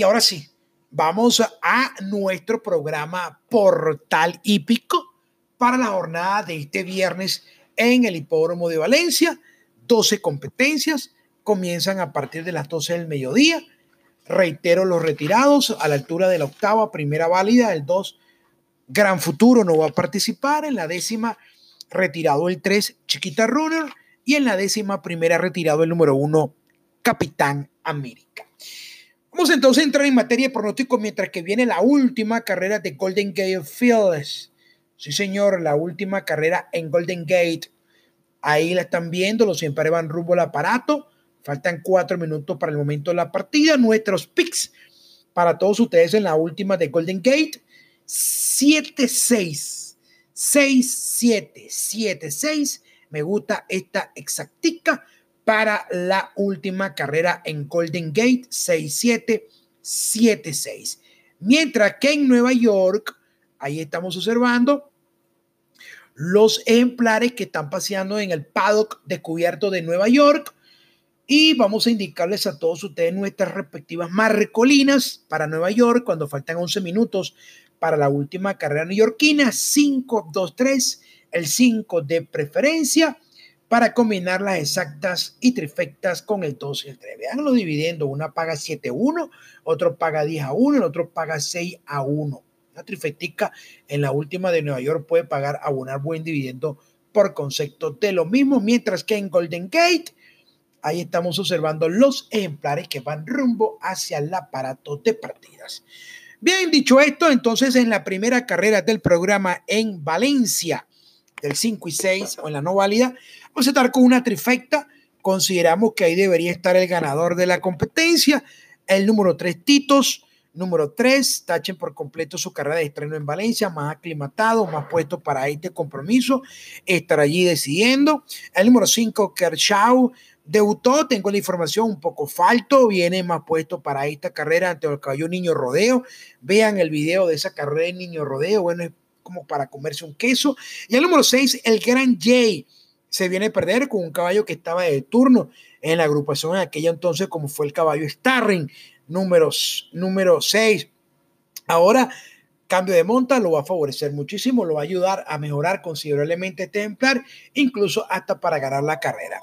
Y ahora sí, vamos a nuestro programa Portal Hípico para la jornada de este viernes en el Hipódromo de Valencia. 12 competencias comienzan a partir de las 12 del mediodía. Reitero los retirados a la altura de la octava, primera válida, el 2, Gran Futuro no va a participar. En la décima, retirado el 3, Chiquita Runner. Y en la décima primera, retirado el número 1, Capitán América. Vamos entonces a entrar en materia de pronóstico mientras que viene la última carrera de Golden Gate Fields. Sí, señor, la última carrera en Golden Gate. Ahí la están viendo, los siempre van rumbo al aparato. Faltan cuatro minutos para el momento de la partida. Nuestros picks para todos ustedes en la última de Golden Gate. 7-6. 6-7. 7-6. Me gusta esta exactica para la última carrera en Golden Gate. 6-7. 7-6. Mientras que en Nueva York, ahí estamos observando los ejemplares que están paseando en el paddock descubierto de Nueva York y vamos a indicarles a todos ustedes nuestras respectivas marcolinas para Nueva York cuando faltan 11 minutos para la última carrera neoyorquina. 5, 2, 3, el 5 de preferencia para combinar las exactas y trifectas con el 2 y el 3. Veanlo dividiendo. Una paga 7 a 1, otro paga 10 a 1, el otro paga 6 a 1. Una trifectica en la última de Nueva York puede pagar abonar buen dividendo por concepto de lo mismo, mientras que en Golden Gate Ahí estamos observando los ejemplares que van rumbo hacia el aparato de partidas. Bien, dicho esto, entonces en la primera carrera del programa en Valencia, del 5 y 6 o en la no válida, vamos a estar con una trifecta. Consideramos que ahí debería estar el ganador de la competencia, el número 3 Titos, número 3, tachen por completo su carrera de estreno en Valencia, más aclimatado, más puesto para este compromiso, estar allí decidiendo. El número 5, Kershaw, Debutó, tengo la información un poco falto, viene más puesto para esta carrera ante el caballo Niño Rodeo. Vean el video de esa carrera de Niño Rodeo, bueno, es como para comerse un queso. Y el número 6, el Gran J, se viene a perder con un caballo que estaba de turno en la agrupación en aquella entonces, como fue el caballo Starring, número 6. Ahora cambio de monta lo va a favorecer muchísimo, lo va a ayudar a mejorar considerablemente este ejemplar, incluso hasta para ganar la carrera.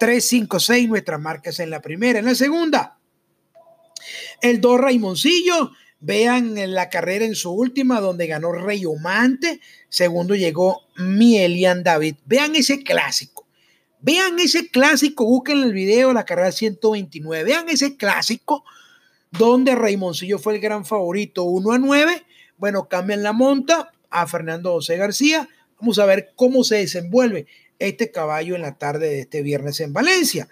3, 5, 6, nuestras marcas en la primera. En la segunda, el 2 Raimoncillo. Vean la carrera en su última, donde ganó Rey Omante. Segundo llegó Mielian David. Vean ese clásico. Vean ese clásico. Busquen el video, la carrera 129. Vean ese clásico donde Raimoncillo fue el gran favorito 1 a 9. Bueno, cambian la monta a Fernando José García. Vamos a ver cómo se desenvuelve este caballo en la tarde de este viernes en Valencia.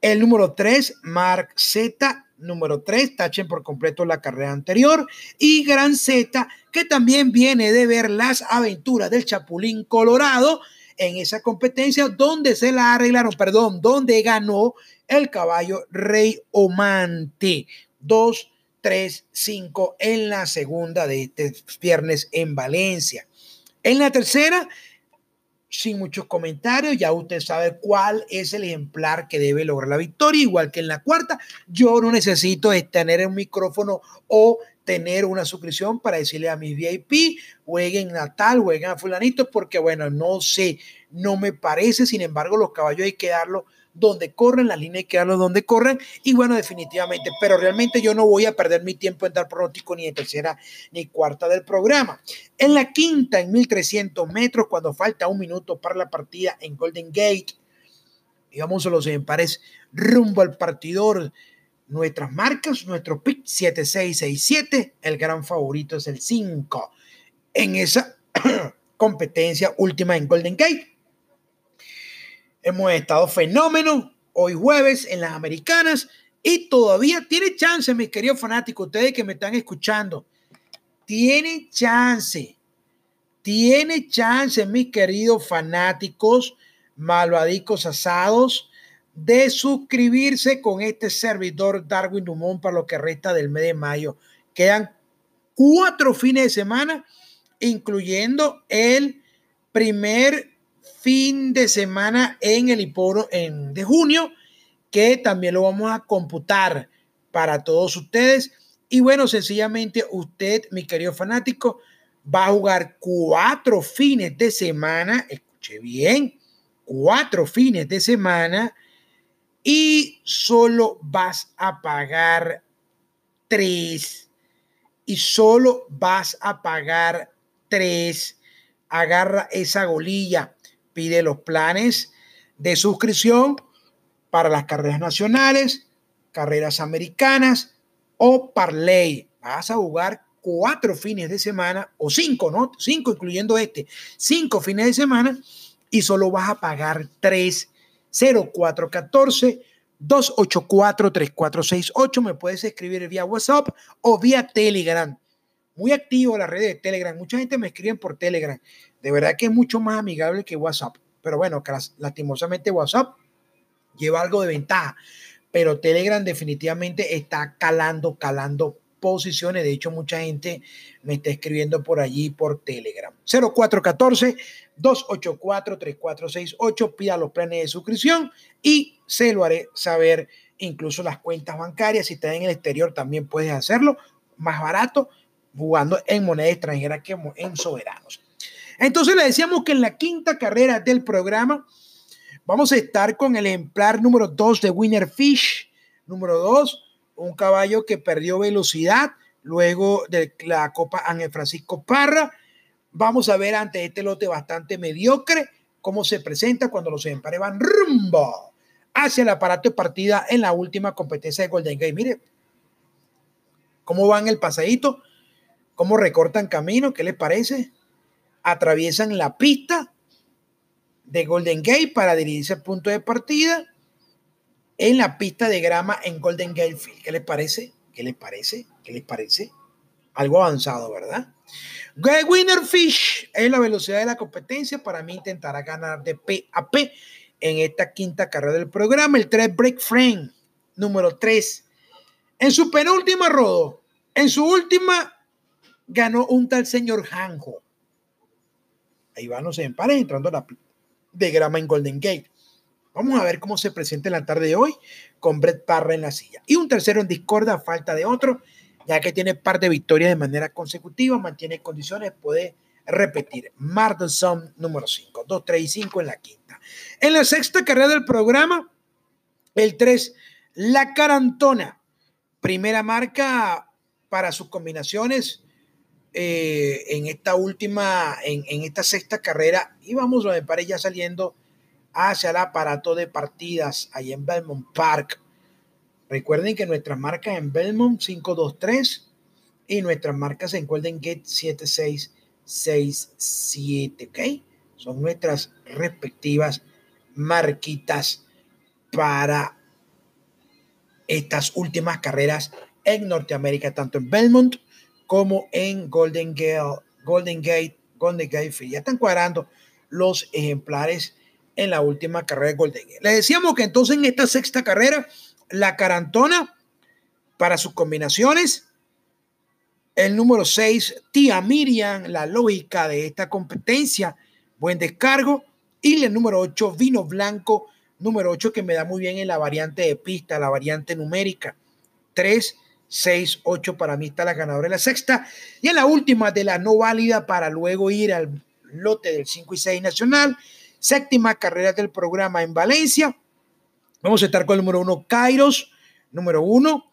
El número 3, Mark Z. Número 3, tachen por completo la carrera anterior. Y Gran Z, que también viene de ver las aventuras del Chapulín Colorado en esa competencia donde se la arreglaron, perdón, donde ganó el caballo Rey Omante. 2, 3, 5 en la segunda de este viernes en Valencia. En la tercera, sin muchos comentarios, ya usted sabe cuál es el ejemplar que debe lograr la victoria, igual que en la cuarta, yo no necesito tener un micrófono o tener una suscripción para decirle a mis VIP, jueguen a tal, jueguen a fulanito, porque bueno, no sé, no me parece, sin embargo, los caballos hay que darlos donde corren, las líneas hay que darlos donde corren, y bueno, definitivamente, pero realmente yo no voy a perder mi tiempo en dar pronóstico ni en tercera ni cuarta del programa. En la quinta, en 1300 metros, cuando falta un minuto para la partida en Golden Gate, digamos a los empares rumbo al partidor. Nuestras marcas, nuestro pick 7667, el gran favorito es el 5 en esa competencia última en Golden Gate. Hemos estado fenómeno hoy jueves en las americanas y todavía tiene chance, mis queridos fanáticos, ustedes que me están escuchando. Tiene chance, tiene chance, mis queridos fanáticos, malvadicos asados, de suscribirse con este servidor Darwin Dumont para lo que resta del mes de mayo. Quedan cuatro fines de semana, incluyendo el primer fin de semana en el hiporo de junio, que también lo vamos a computar para todos ustedes. Y bueno, sencillamente usted, mi querido fanático, va a jugar cuatro fines de semana, escuche bien, cuatro fines de semana y solo vas a pagar tres y solo vas a pagar tres. Agarra esa golilla, pide los planes de suscripción para las carreras nacionales, carreras americanas o parlay. Vas a jugar cuatro fines de semana o cinco, ¿no? Cinco, incluyendo este, cinco fines de semana y solo vas a pagar tres. 0414 284 3468. Me puedes escribir vía WhatsApp o vía Telegram. Muy activo la red de Telegram. Mucha gente me escribe por Telegram. De verdad que es mucho más amigable que WhatsApp. Pero bueno, lastimosamente WhatsApp lleva algo de ventaja. Pero Telegram definitivamente está calando, calando posiciones. De hecho, mucha gente me está escribiendo por allí por Telegram. 0414-284-3468. Pida los planes de suscripción y se lo haré saber. Incluso las cuentas bancarias, si estás en el exterior, también puedes hacerlo más barato jugando en moneda extranjera que en soberanos. Entonces le decíamos que en la quinta carrera del programa vamos a estar con el ejemplar número 2 de Winner Fish. Número 2, un caballo que perdió velocidad luego de la Copa Ángel Francisco Parra. Vamos a ver ante este lote bastante mediocre cómo se presenta cuando los ejemplares van rumbo hacia el aparato de partida en la última competencia de Golden Gate. Mire cómo van el pasadito, cómo recortan camino, ¿qué les parece? Atraviesan la pista de Golden Gate para dirigirse al punto de partida en la pista de grama en Golden Gate Field. ¿Qué les parece? ¿Qué les parece? ¿Qué les parece? Algo avanzado, ¿verdad? Winner Fish es la velocidad de la competencia. Para mí intentará ganar de P a P en esta quinta carrera del programa. El 3 Break Frame, número 3. En su penúltima rodo, en su última, ganó un tal señor Hanjo. Ahí van los empares entrando a la de grama en Golden Gate. Vamos a ver cómo se presenta en la tarde de hoy con Brett Parra en la silla. Y un tercero en discorda, falta de otro, ya que tiene par de victorias de manera consecutiva, mantiene condiciones, puede repetir. Mardelson número 5, 2, 3 y 5 en la quinta. En la sexta carrera del programa, el 3, La Carantona. Primera marca para sus combinaciones eh, en esta última, en, esta sexta carrera. Y vamos a ver, ya saliendo hacia el aparato de partidas ahí en Belmont Park. Recuerden que nuestras marcas en Belmont 523 y nuestras marcas en Golden Gate 7667, ¿ok? Son nuestras respectivas marquitas para estas últimas carreras en Norteamérica, tanto en Belmont como en Golden Gate, Golden Gate, Golden Gate Ya están cuadrando los ejemplares en la última carrera de Golden Gate. Le decíamos que entonces en esta sexta carrera, la carantona para sus combinaciones, el número 6, Tía Miriam, la lógica de esta competencia, buen descargo, y el número 8, Vino Blanco, número 8 que me da muy bien en la variante de pista, la variante numérica, 3, 6, 8 para mí está la ganadora de la sexta, y en la última de la no válida para luego ir al lote del 5 y 6 nacional, Séptima carrera del programa en Valencia. Vamos a estar con el número uno, Kairos, número uno.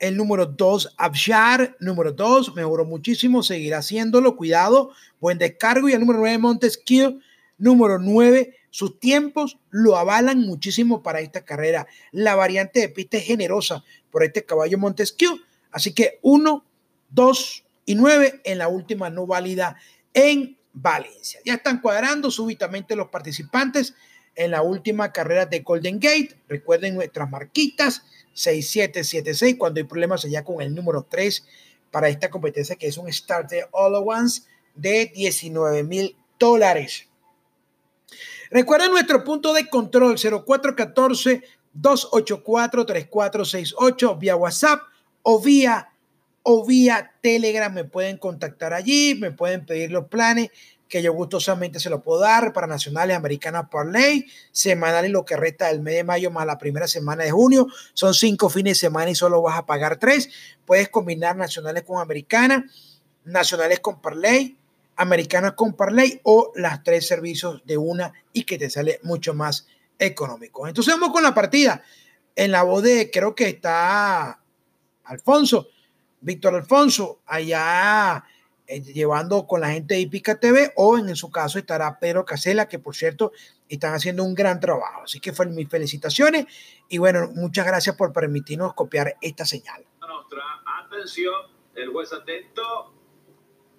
El número dos, Abshar, número dos, mejoró muchísimo, seguirá haciéndolo, cuidado, buen descargo. Y el número nueve, Montesquieu, número nueve, sus tiempos lo avalan muchísimo para esta carrera. La variante de pista es generosa por este caballo Montesquieu. Así que uno, dos y nueve en la última no válida en Valencia. Ya están cuadrando súbitamente los participantes en la última carrera de Golden Gate. Recuerden nuestras marquitas 6776 cuando hay problemas allá con el número 3 para esta competencia que es un start de All Ones de 19 mil dólares. Recuerden nuestro punto de control 0414 284 3468 vía WhatsApp o vía o vía Telegram me pueden contactar allí, me pueden pedir los planes que yo gustosamente se lo puedo dar para nacionales americanas ley, semanal y lo que resta del mes de mayo más la primera semana de junio. Son cinco fines de semana y solo vas a pagar tres. Puedes combinar nacionales con americanas, nacionales con parlay, americanas con parlay o las tres servicios de una y que te sale mucho más económico. Entonces vamos con la partida. En la voz de, creo que está Alfonso, Víctor Alfonso, allá eh, llevando con la gente de Ipica TV o en, su caso estará Pedro Casela, que por cierto están haciendo un gran trabajo. Así que mis felicitaciones y bueno, muchas gracias por permitirnos copiar esta señal. Atención, el juez atento.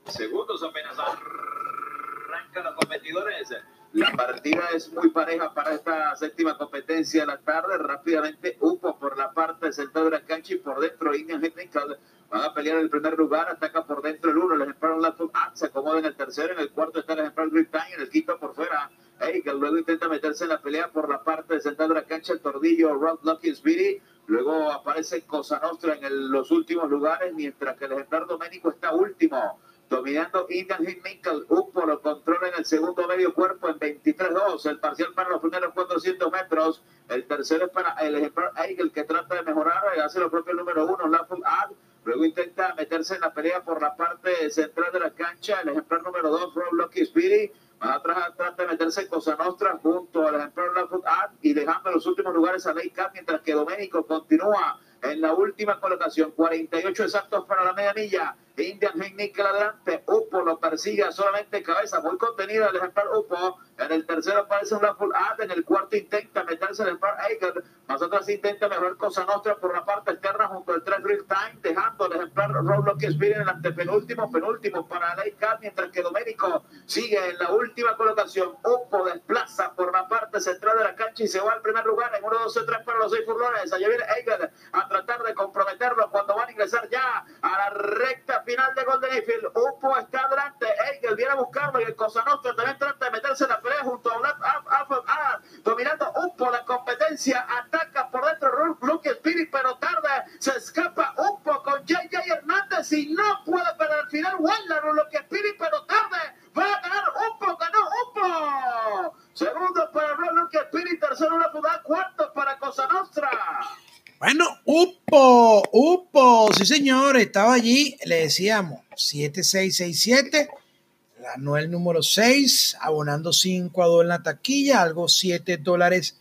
Segundos apenas arrancan los competidores. La partida es muy pareja para esta séptima competencia de la tarde. Rápidamente, Upo por la parte central de la cancha y por dentro, Indian Technical Van a pelear el primer lugar, ataca por dentro el uno, el ejemplar Lato ah, se acomoda en el tercero, en el cuarto está el ejemplar Grip Time, en el quinto por fuera. que luego intenta meterse en la pelea por la parte central de la cancha, el tordillo Rock Lucky Speedy. Luego aparece Cosa Nostra en los últimos lugares, mientras que el ejemplar Doménico está último. Dominando Indian Hitminkle, Upo lo controla en el segundo medio cuerpo en 23-2. El parcial para los primeros 400 metros. El tercero es para el ejemplar Eagle que trata de mejorar. Hace lo propio el número uno, Lafayette Ad. Luego intenta meterse en la pelea por la parte central de la cancha. El ejemplar número 2, Rob Lucky Speedy. Atrás trata de meterse en Cosa Nostra junto al ejemplar Lafayette Ad y dejando los últimos lugares a Ley Cup, mientras que Domenico continúa en la última colocación. 48 exactos para la media milla. Indian Nickel adelante. Upo lo persigue solamente cabeza. Muy contenida el ejemplar Upo. En el tercero aparece un full Ad. En el cuarto intenta meterse el ejemplar Eiger. Más intenta mejorar Cosa Nostra por la parte externa junto al 3 Real Time. Dejando el ejemplar Roblox Speed en el antepenúltimo, penúltimo para la. Mientras que Domenico sigue en la última colocación. Upo desplaza por la parte central de la cancha y se va al primer lugar en 1, 2, 3 para los 6 furlones. Allá viene Eiger a tratar de comprometerlo cuando van a ingresar ya a la recta final de Golden Eagle. Upo está adelante. Eigel viene a buscarlo y el Cosa Nostra también trata de meterse en la pelea junto a Black dominando Upo la competencia. Ataca por dentro Luke Spirit, pero tarde se escapa Upo con JJ Hernández y no puede perder al final. Waller Luke Spirit, pero tarde va a ganar Upo, ganó Upo. Segundo para Luke Spirit, tercero una jugada, cuarto para Cosa Nostra. Bueno, Upo, Upo, sí señor, estaba allí, le decíamos 7667, ganó el número 6, abonando 5 a 2 en la taquilla, algo 7 dólares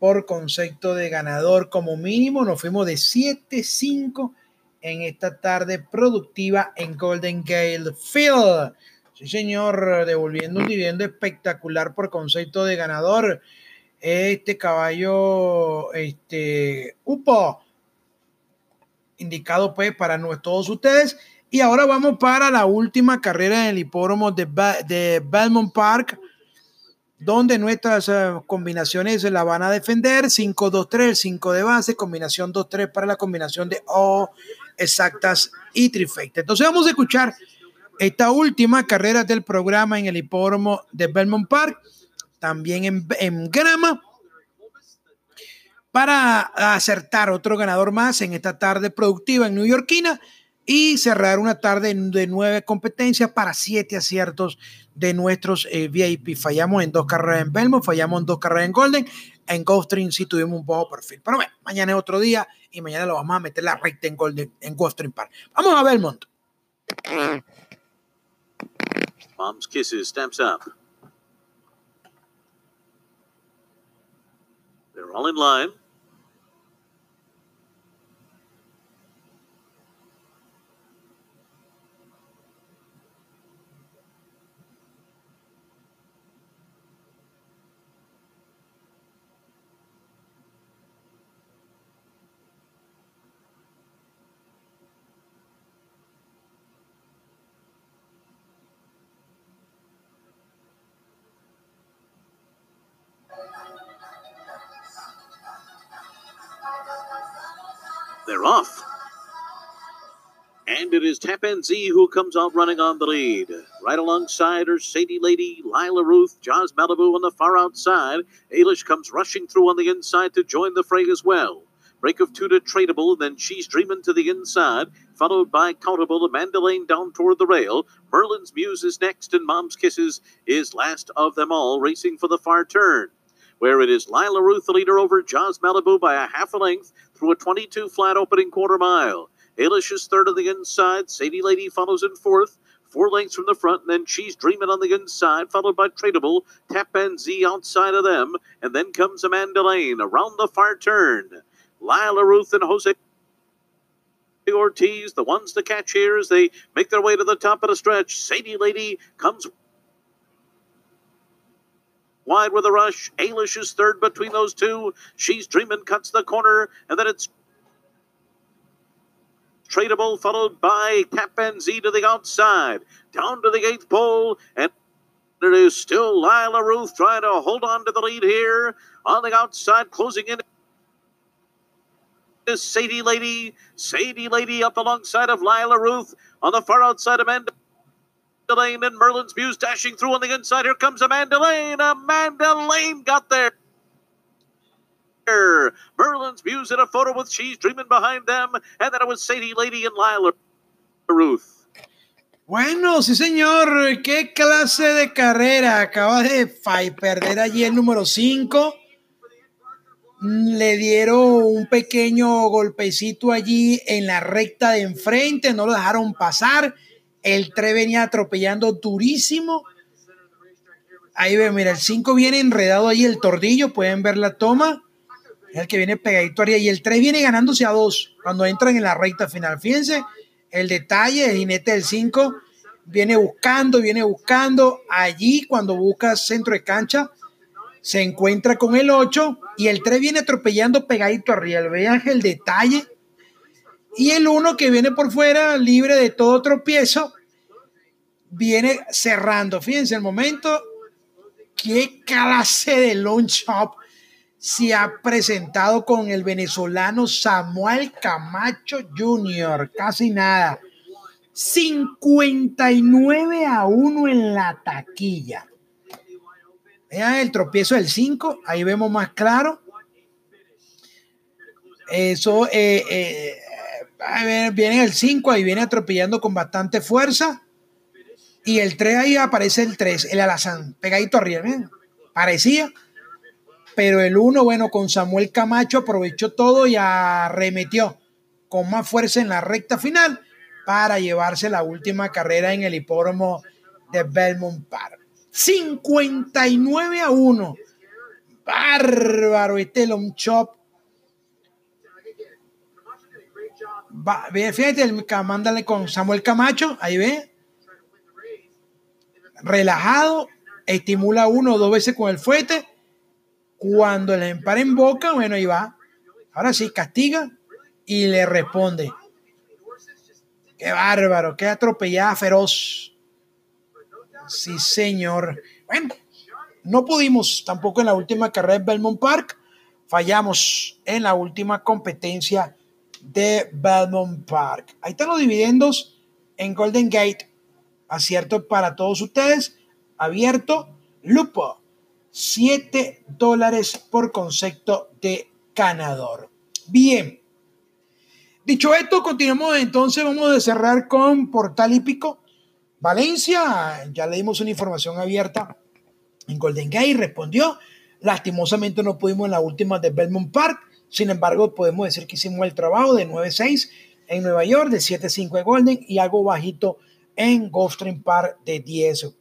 por concepto de ganador como mínimo. Nos fuimos de 7-5 en esta tarde productiva en Golden Gale Field. Sí, señor, devolviendo un dividendo espectacular por concepto de ganador este caballo, este, Upo, indicado pues para todos ustedes. Y ahora vamos para la última carrera en el hipódromo de, de Belmont Park, donde nuestras eh, combinaciones la van a defender. 5-2-3, 5 de base, combinación 2-3 para la combinación de O exactas y trifecta. Entonces vamos a escuchar esta última carrera del programa en el hipódromo de Belmont Park también en, grama para acertar otro ganador más en esta tarde productiva en New Yorkina y cerrar una tarde de nueve competencias para siete aciertos de nuestros eh, VIP. Fallamos en dos carreras en Belmont, fallamos en dos carreras en Golden, en Gulfstream sí tuvimos un bajo perfil. Pero bueno, mañana es otro día y mañana lo vamos a meter la recta en Golden, en Gulfstream Park. Vamos a Belmont. Mom's kisses, stamps up. They're all in line. They're off. And it is Tappan Z who comes out running on the lead. Right alongside her, Sadie Lady, Lila Ruth, Jaws Malibu on the far outside. Ailish comes rushing through on the inside to join the fray as well. Break of two to Tradable, then She's Dreaming to the inside, followed by Countable, Amanda Lane down toward the rail. Merlin's Muse is next, and Mom's Kisses is last of them all, racing for the far turn where it is Lila Ruth, the leader over Jaws Malibu by a half a length through a 22 flat opening quarter mile. Ailish is third on the inside. Sadie Lady follows in fourth. Four lengths from the front, and then she's dreaming on the inside, followed by Tradable, Tap and Z outside of them, and then comes Amanda Lane around the far turn. Lila Ruth and Jose Ortiz, the ones to catch here as they make their way to the top of the stretch. Sadie Lady comes wide with a rush. Ailish is third between those two. She's dreaming, cuts the corner, and then it's Tradable, followed by Cap and Z to the outside, down to the eighth pole, and it is still Lila Ruth trying to hold on to the lead here on the outside, closing in. Is Sadie Lady, Sadie Lady up alongside of Lila Ruth on the far outside. Amanda Lane and Merlin's Muse dashing through on the inside. Here comes Amanda Lane. Amanda Lane got there. Merlin's Muse in a photo with She's Dreaming behind them. And then it was Sadie Lady and Lila Ruth. Bueno, sí señor, qué clase de carrera. Acaba de perder allí el número 5. Le dieron un pequeño golpecito allí en la recta de enfrente, no lo dejaron pasar. El 3 venía atropellando durísimo. Ahí ve, mira, el 5 viene enredado ahí el tordillo, pueden ver la toma. El que viene pegadito arriba. Y el 3 viene ganándose a 2 cuando entran en la recta final. Fíjense el detalle, el jinete del 5 viene buscando, viene buscando. Allí cuando busca centro de cancha, se encuentra con el 8 y el 3 viene atropellando pegadito arriba. Vean el detalle. Y el 1 que viene por fuera, libre de todo tropiezo, viene cerrando. Fíjense el momento, qué clase de launch up se ha presentado con el venezolano Samuel Camacho Jr. Casi nada. 59 a 1 en la taquilla. Vean el tropiezo del 5, ahí vemos más claro. Eso, eh, eh, viene el 5, ahí viene atropellando con bastante fuerza. Y el 3 ahí aparece el 3, el Alazán, pegadito arriba, parecía. Pero el 1, bueno, con Samuel Camacho aprovechó todo y arremetió con más fuerza en la recta final para llevarse la última carrera en el hipódromo de Belmont Park. 59 a 1. Bárbaro este long chop. fíjate, el, mándale con Samuel Camacho, ahí ve, relajado, estimula uno o dos veces con el fuete. Cuando le empara en boca, bueno, ahí va. Ahora sí, castiga y le responde. Qué bárbaro, qué atropellada feroz. Sí, señor. Bueno, no pudimos tampoco en la última carrera de Belmont Park. Fallamos en la última competencia de Belmont Park. Ahí están los dividendos en Golden Gate acierto para todos ustedes, abierto, lupo, 7 dólares por concepto de ganador. Bien, dicho esto, continuamos entonces, vamos a cerrar con Portal Hípico. Valencia, ya le dimos una información abierta en Golden Gate, respondió. Lastimosamente no pudimos en la última de Belmont Park, sin embargo podemos decir que hicimos el trabajo de 9-6 en Nueva York, de 7-5 en Golden y algo bajito en Gulfstream Park de 10-4.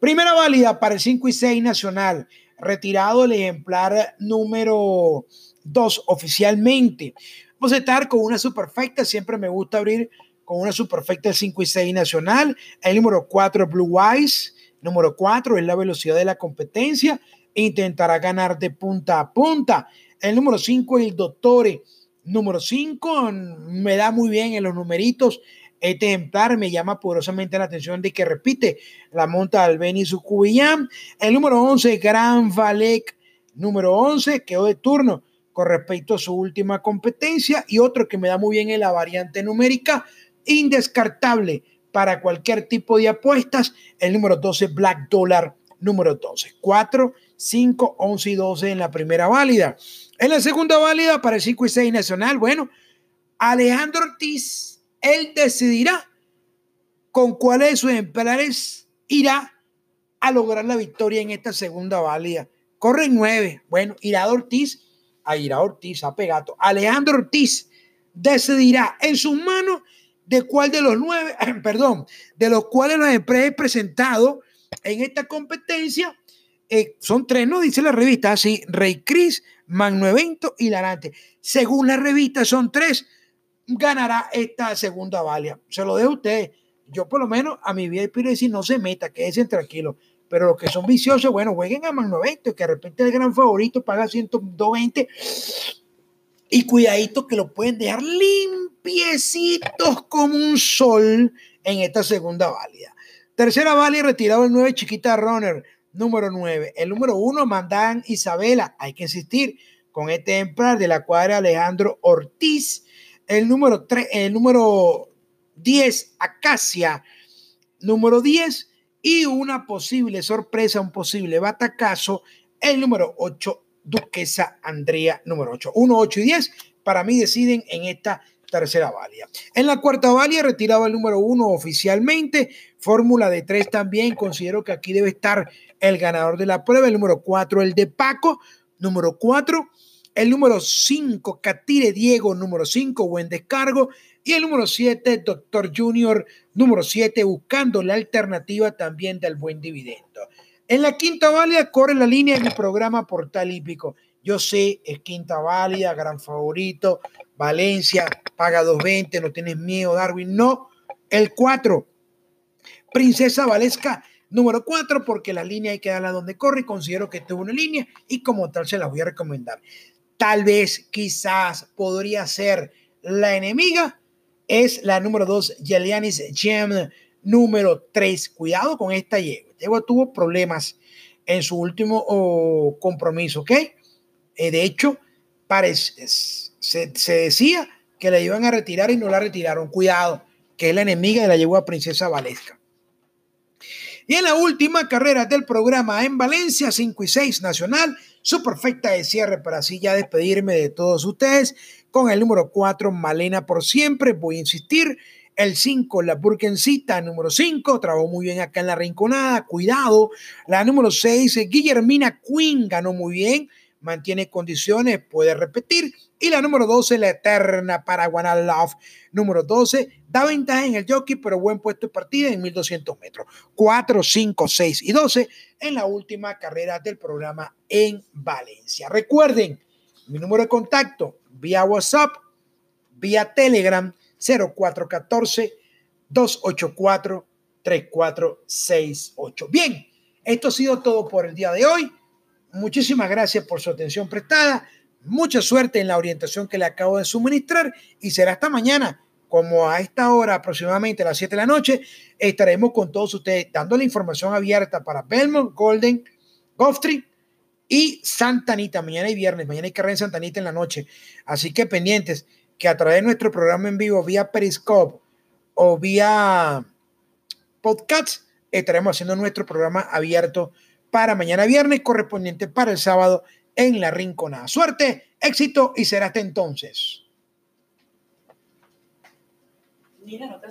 Primera válida para el 5 y 6 nacional. Retirado el ejemplar número 2 oficialmente. Vamos a estar con una superfecta. Siempre me gusta abrir con una superfecta del 5 y 6 nacional. El número 4 Blue Eyes. Número 4 es la velocidad de la competencia. Intentará ganar de punta a punta. El número 5 el Dottore. Número 5 me da muy bien en los numeritos este ejemplar me llama poderosamente la atención de que repite la monta Albeni Sucubillán. El número 11, Gran Valec, número 11, quedó de turno con respecto a su última competencia. Y otro que me da muy bien en la variante numérica, indescartable para cualquier tipo de apuestas, el número 12, Black Dollar, número 12. 4, 5, 11 y 12 en la primera válida. En la segunda válida para el 5 y 6 nacional, bueno, Alejandro Ortiz, él decidirá con cuáles de sus ejemplares irá a lograr la victoria en esta segunda válida. Corre 9, bueno, irá Ortiz, a irá Ortiz, a Pegato. Alejandro Ortiz decidirá en sus manos de cuál de los nueve, perdón, de los cuales los empresas presentado en esta competencia, eh, son tres, ¿no? Dice la revista, así, Rey Cris, Magno Evento y Larante. Según la revista, son tres, ganará esta segunda valia. Se lo dejo a ustedes. Yo por lo menos a mi vida pido decir, no se meta, quédense tranquilos. Pero los que son viciosos, bueno, jueguen a Magno Evento, que de repente el gran favorito paga 120 y cuidadito que lo pueden dejar limpiecitos como un sol en esta segunda válida. Tercera válida, retirado el 9, Chiquita Runner, número 9. El número 1, Mandan Isabela. Hay que insistir con este ejemplar de la cuadra Alejandro Ortiz. El número 3, el número 10, Acacia. Número 10 y una posible sorpresa, un posible batacazo, el número 8, Duquesa Andrea número 8. 1, 8 y 10 para mí deciden en esta tercera válida. En la cuarta válida retirado el número 1 oficialmente, fórmula de 3 también, considero que aquí debe estar el ganador de la prueba, el número 4 el de Paco, número 4, el número 5 Catire Diego, número 5 buen descargo y el número 7 Doctor Junior, número 7 buscando la alternativa también del buen dividendo. En la quinta válida corre la línea de mi programa Portal Hípico. Yo sé, es quinta válida, gran favorito, Valencia, paga 2.20, no tienes miedo, Darwin. No, el 4, Princesa Valesca, número 4, porque la línea hay que darla donde corre. Considero que es una línea y como tal se la voy a recomendar. Tal vez, quizás, podría ser la enemiga. Es la número 2, Yelianis Gem, número 3. Cuidado con esta yegua tuvo problemas en su último compromiso, ¿ok? Eh, de hecho, se, se, decía que la iban a retirar y no la retiraron. Cuidado, que es la enemiga de la yegua Princesa Valesca. Y en la última carrera del programa en Valencia, 5 y 6 Nacional, su perfecta de cierre para así ya despedirme de todos ustedes con el número 4, Malena por siempre. Voy a insistir, el 5, la Burkencita, número 5, trabajó muy bien acá en la Rinconada, cuidado. La número 6, Guillermina Quinn, ganó muy bien, mantiene condiciones, puede repetir. Y la número 12, la eterna Paraguana Love, número 12, da ventaja en el jockey, pero buen puesto de partida en 1200 metros. 4, 5, 6 y 12 en la última carrera del programa en Valencia. Recuerden, mi número de contacto vía WhatsApp, vía Telegram 0414 284 3468. Bien, esto ha sido todo por el día de hoy. Muchísimas gracias por su atención prestada. Mucha suerte en la orientación que le acabo de suministrar y será hasta mañana, como a esta hora, aproximadamente a las 7 de la noche, estaremos con todos ustedes dando la información abierta para Belmont, Golden, Gulfstream y Santa Anita, mañana y viernes, mañana hay carrera en Santa Anita en la noche. Así que pendientes que a través de nuestro programa en vivo, vía Periscope o vía podcast, estaremos haciendo nuestro programa abierto para mañana viernes, correspondiente para el sábado en La Rinconada. Suerte, éxito y será hasta entonces. Mira, no te